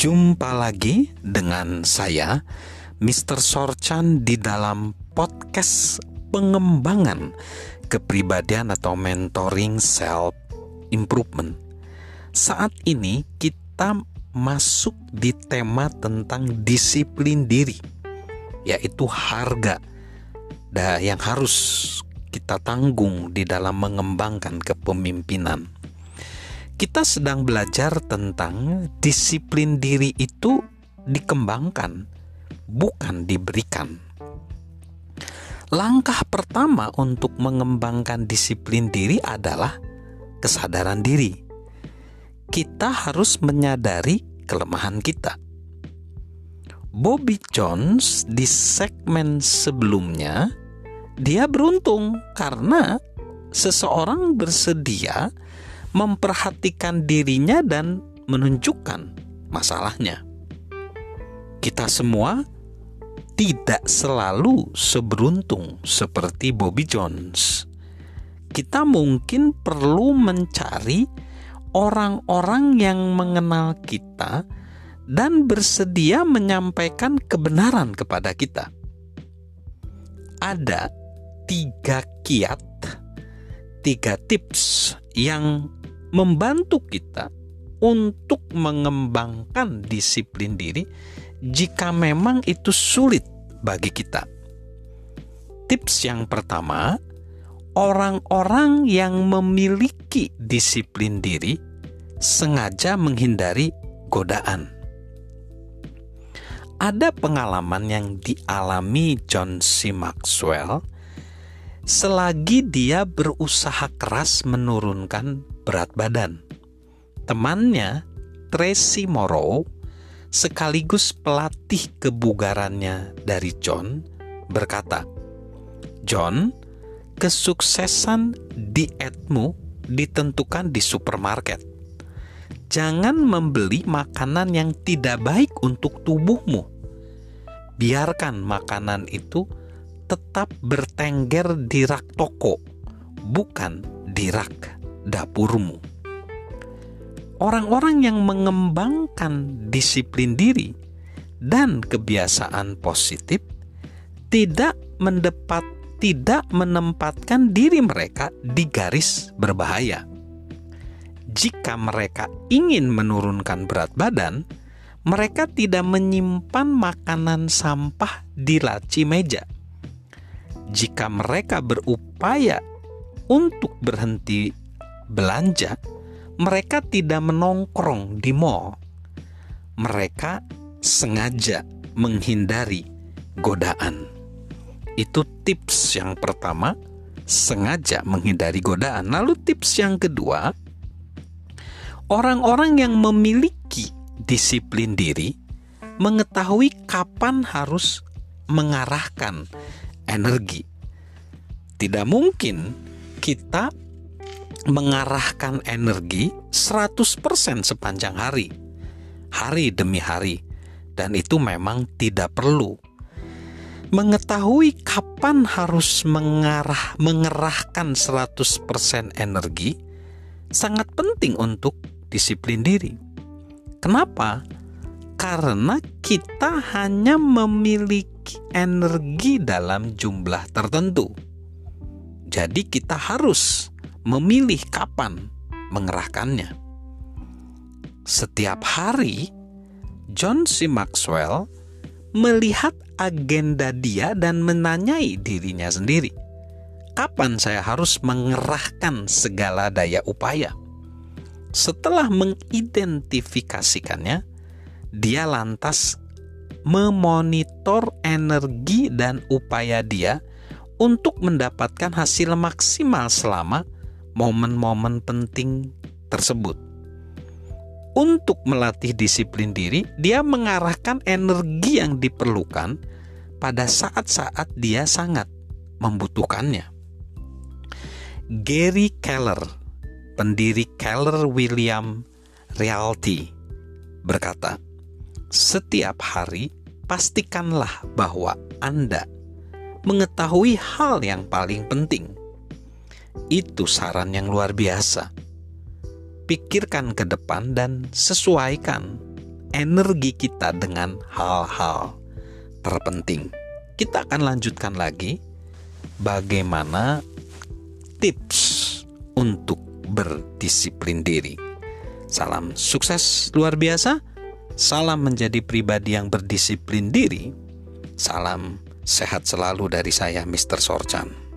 Jumpa lagi dengan saya, Mr. Sorchan di dalam podcast pengembangan kepribadian atau mentoring self improvement. Saat ini kita masuk di tema tentang disiplin diri, yaitu harga yang harus kita tanggung di dalam mengembangkan kepemimpinan kita sedang belajar tentang disiplin diri itu dikembangkan, bukan diberikan. Langkah pertama untuk mengembangkan disiplin diri adalah kesadaran diri. Kita harus menyadari kelemahan kita. Bobby Jones di segmen sebelumnya, dia beruntung karena seseorang bersedia memperhatikan dirinya dan menunjukkan masalahnya. Kita semua tidak selalu seberuntung seperti Bobby Jones. Kita mungkin perlu mencari orang-orang yang mengenal kita dan bersedia menyampaikan kebenaran kepada kita. Ada tiga kiat, tiga tips yang membantu kita untuk mengembangkan disiplin diri jika memang itu sulit bagi kita. Tips yang pertama, orang-orang yang memiliki disiplin diri sengaja menghindari godaan. Ada pengalaman yang dialami John C. Maxwell selagi dia berusaha keras menurunkan berat badan. Temannya, Tracy Morrow, sekaligus pelatih kebugarannya dari John, berkata, "John, kesuksesan dietmu ditentukan di supermarket. Jangan membeli makanan yang tidak baik untuk tubuhmu. Biarkan makanan itu tetap bertengger di rak toko, bukan di rak dapurmu. Orang-orang yang mengembangkan disiplin diri dan kebiasaan positif tidak mendepat tidak menempatkan diri mereka di garis berbahaya. Jika mereka ingin menurunkan berat badan, mereka tidak menyimpan makanan sampah di laci meja. Jika mereka berupaya untuk berhenti belanja, mereka tidak menongkrong di mall. Mereka sengaja menghindari godaan. Itu tips yang pertama, sengaja menghindari godaan. Lalu tips yang kedua, orang-orang yang memiliki disiplin diri mengetahui kapan harus mengarahkan energi. Tidak mungkin kita mengarahkan energi 100% sepanjang hari. Hari demi hari. Dan itu memang tidak perlu. Mengetahui kapan harus mengarah mengerahkan 100% energi sangat penting untuk disiplin diri. Kenapa? Karena kita hanya memiliki energi dalam jumlah tertentu. Jadi kita harus memilih kapan mengerahkannya. Setiap hari, John C. Maxwell melihat agenda dia dan menanyai dirinya sendiri, "Kapan saya harus mengerahkan segala daya upaya?" Setelah mengidentifikasikannya, dia lantas memonitor energi dan upaya dia untuk mendapatkan hasil maksimal selama momen-momen penting tersebut. Untuk melatih disiplin diri, dia mengarahkan energi yang diperlukan pada saat-saat dia sangat membutuhkannya. Gary Keller, pendiri Keller William Realty, berkata, "Setiap hari pastikanlah bahwa Anda mengetahui hal yang paling penting." Itu saran yang luar biasa. Pikirkan ke depan dan sesuaikan energi kita dengan hal-hal terpenting. Kita akan lanjutkan lagi bagaimana tips untuk berdisiplin diri. Salam sukses luar biasa. Salam menjadi pribadi yang berdisiplin diri. Salam sehat selalu dari saya Mr. Sorchan.